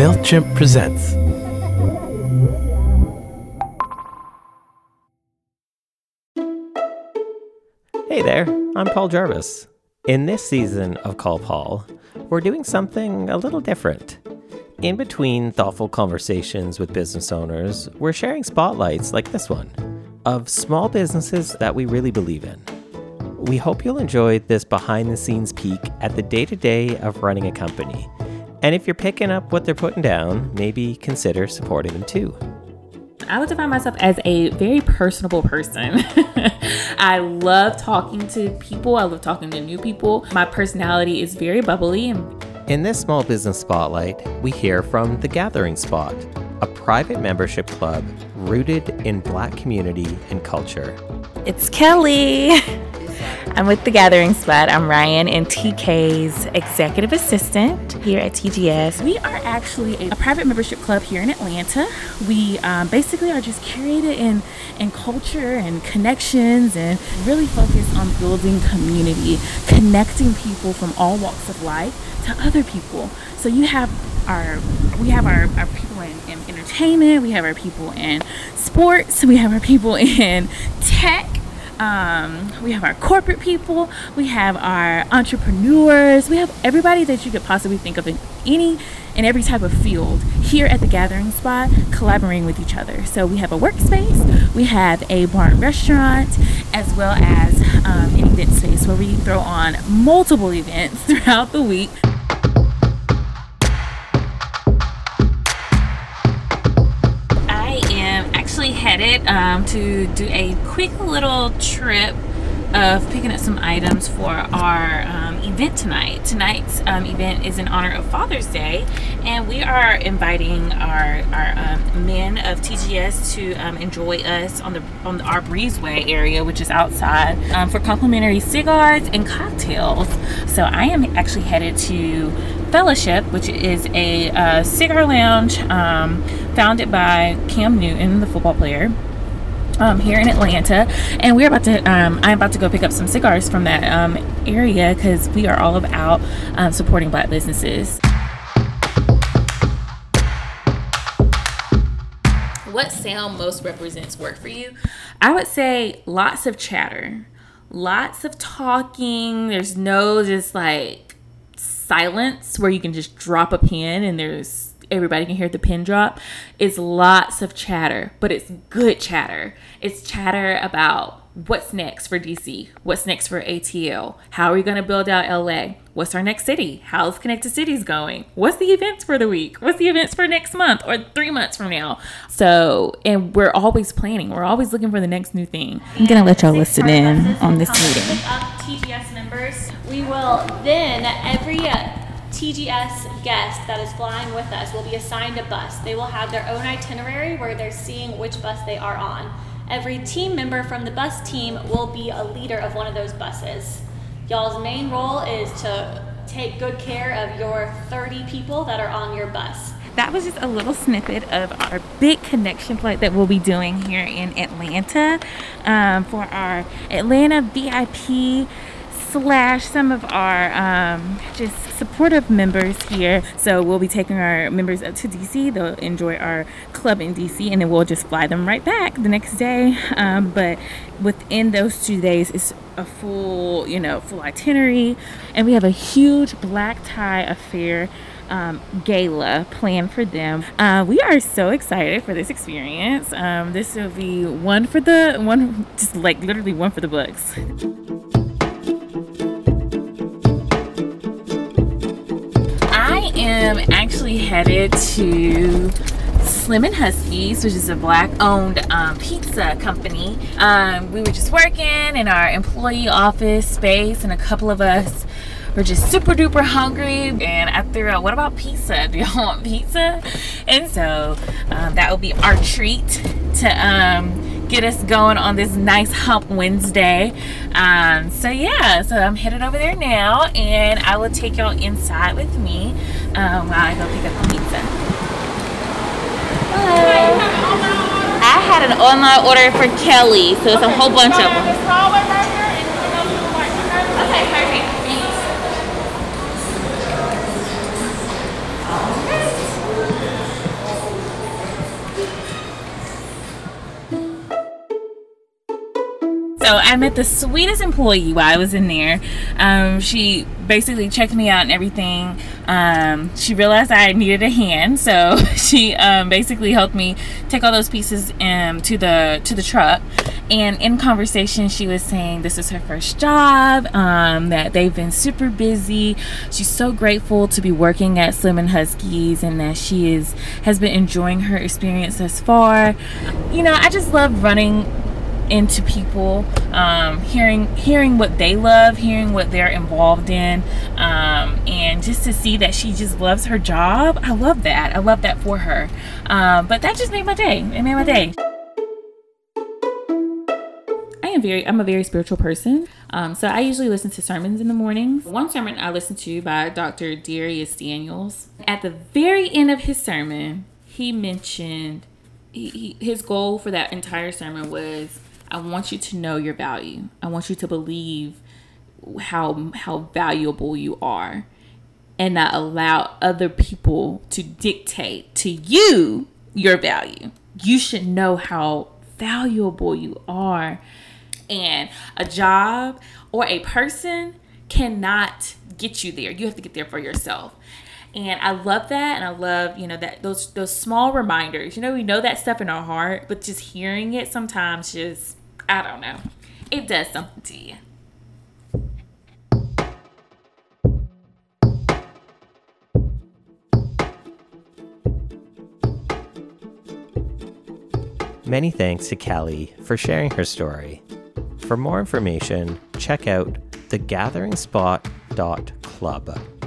MailChimp presents. Hey there, I'm Paul Jarvis. In this season of Call Paul, we're doing something a little different. In between thoughtful conversations with business owners, we're sharing spotlights like this one of small businesses that we really believe in. We hope you'll enjoy this behind the scenes peek at the day to day of running a company. And if you're picking up what they're putting down, maybe consider supporting them too. I would define myself as a very personable person. I love talking to people. I love talking to new people. My personality is very bubbly. And- In this small business spotlight, we hear from The Gathering Spot, a private membership club rooted in Black community and culture. It's Kelli. I'm with The Gathering Spot. I'm Ryan and TK's executive assistant here at TGS. We are actually a, private membership club here in Atlanta. We um, basically are just curated in, in culture and connections and really focus on building community, connecting people from all walks of life to other people. So you have our we have our, our people in, in entertainment, we have our people in sports, we have our people in tech um, we have our corporate people, we have our entrepreneurs, we have everybody that you could possibly think of in any and every type of field here at the gathering spot collaborating with each other. So we have a workspace, we have a bar and restaurant, as well as um, an event space where we throw on multiple events throughout the week. Actually um, to do a quick little trip of picking up some items for our um, event tonight. Tonight's um, event is in honor of Father's Day, and we are inviting our our um, men of TGS to um, enjoy us on the on the, our breezeway area, which is outside, um, for complimentary cigars and cocktails. So I am actually headed to Fellaship, which is a uh, cigar lounge um, founded by Cam Newton, the football player um, here in Atlanta, and we're about to. Um, I'm about to go pick up some cigars from that um, area because we are all about um, supporting Black businesses. What sound most represents work for you? I would say lots of chatter, lots of talking. There's no just like silence where you can just drop a pin and there's everybody can hear the pin drop is lots of chatter, but it's good chatter. It's chatter about what's next for DC, what's next for ATL, how are we going to build out LA, what's our next city, how's Connected Cities going, what's the events for the week, what's the events for next month or three months from now. So, and we're always planning, we're always looking for the next new thing. I'm going to let y'all listen in on this meeting. Up TGS members, we will then every TGS guest that is flying with us will be assigned a bus. They will have their own itinerary where they're seeing which bus they are on. Every team member from the bus team will be a leader of one of those buses. Y'all's main role is to take good care of your 30 people that are on your bus. That was just a little snippet of our big connection flight that we'll be doing here in Atlanta um, for our Atlanta VIP slash some of our um, just supportive members here. So we'll be taking our members up to DC. They'll enjoy our club in DC, and then we'll just fly them right back the next day. Um, but within those two days, it's a full, you know, full itinerary, and we have a huge black tie affair. Um, gala planned for them. Uh, we are so excited for this experience. Um, this will be one for the one, just like literally one for the books. Actually headed to Slim and Husky's, which is a black owned um, pizza company. Um, we were just working in our employee office space, and a couple of us were just super duper hungry. And I threw out, What about pizza? Do y'all want pizza? And so um, that will be our treat to um, get us going on this nice hump Wednesday. Um, so yeah, so I'm headed over there now, and I will take y'all inside with me um, while I go pick up the pizza. Hello. I had an online order for Kelli, so it's a whole bunch of them. Okay, perfect. I met the sweetest employee while I was in there. Um, she basically checked me out and everything. Um, she realized I needed a hand, so she um, basically helped me take all those pieces um, to the to the truck. And in conversation, she was saying this is her first job, um, that they've been super busy. She's so grateful to be working at Slim and Husky's, and that she is has been enjoying her experience thus far. You know, I just love running into people, um, hearing hearing what they love, hearing what they're involved in, um, and just to see that she just loves her job. I love that. I love that for her. Um, but that just made my day. It made my day. I am very I'm a very spiritual person. Um, so I usually listen to sermons in the mornings. One sermon I listened to by Dr. Darius Daniels. At the very end of his sermon, he mentioned he, he, his goal for that entire sermon was I want you to know your value. I want you to believe how how valuable you are and not allow other people to dictate to you your value. You should know how valuable you are. And a job or a person cannot get you there. You have to get there for yourself. And I love that and I love, you know, that those those small reminders. You know, we know that stuff in our heart, but just hearing it sometimes just I don't know. It does something to you. Many thanks to Kelli for sharing her story. For more information, check out thegatheringspot.club.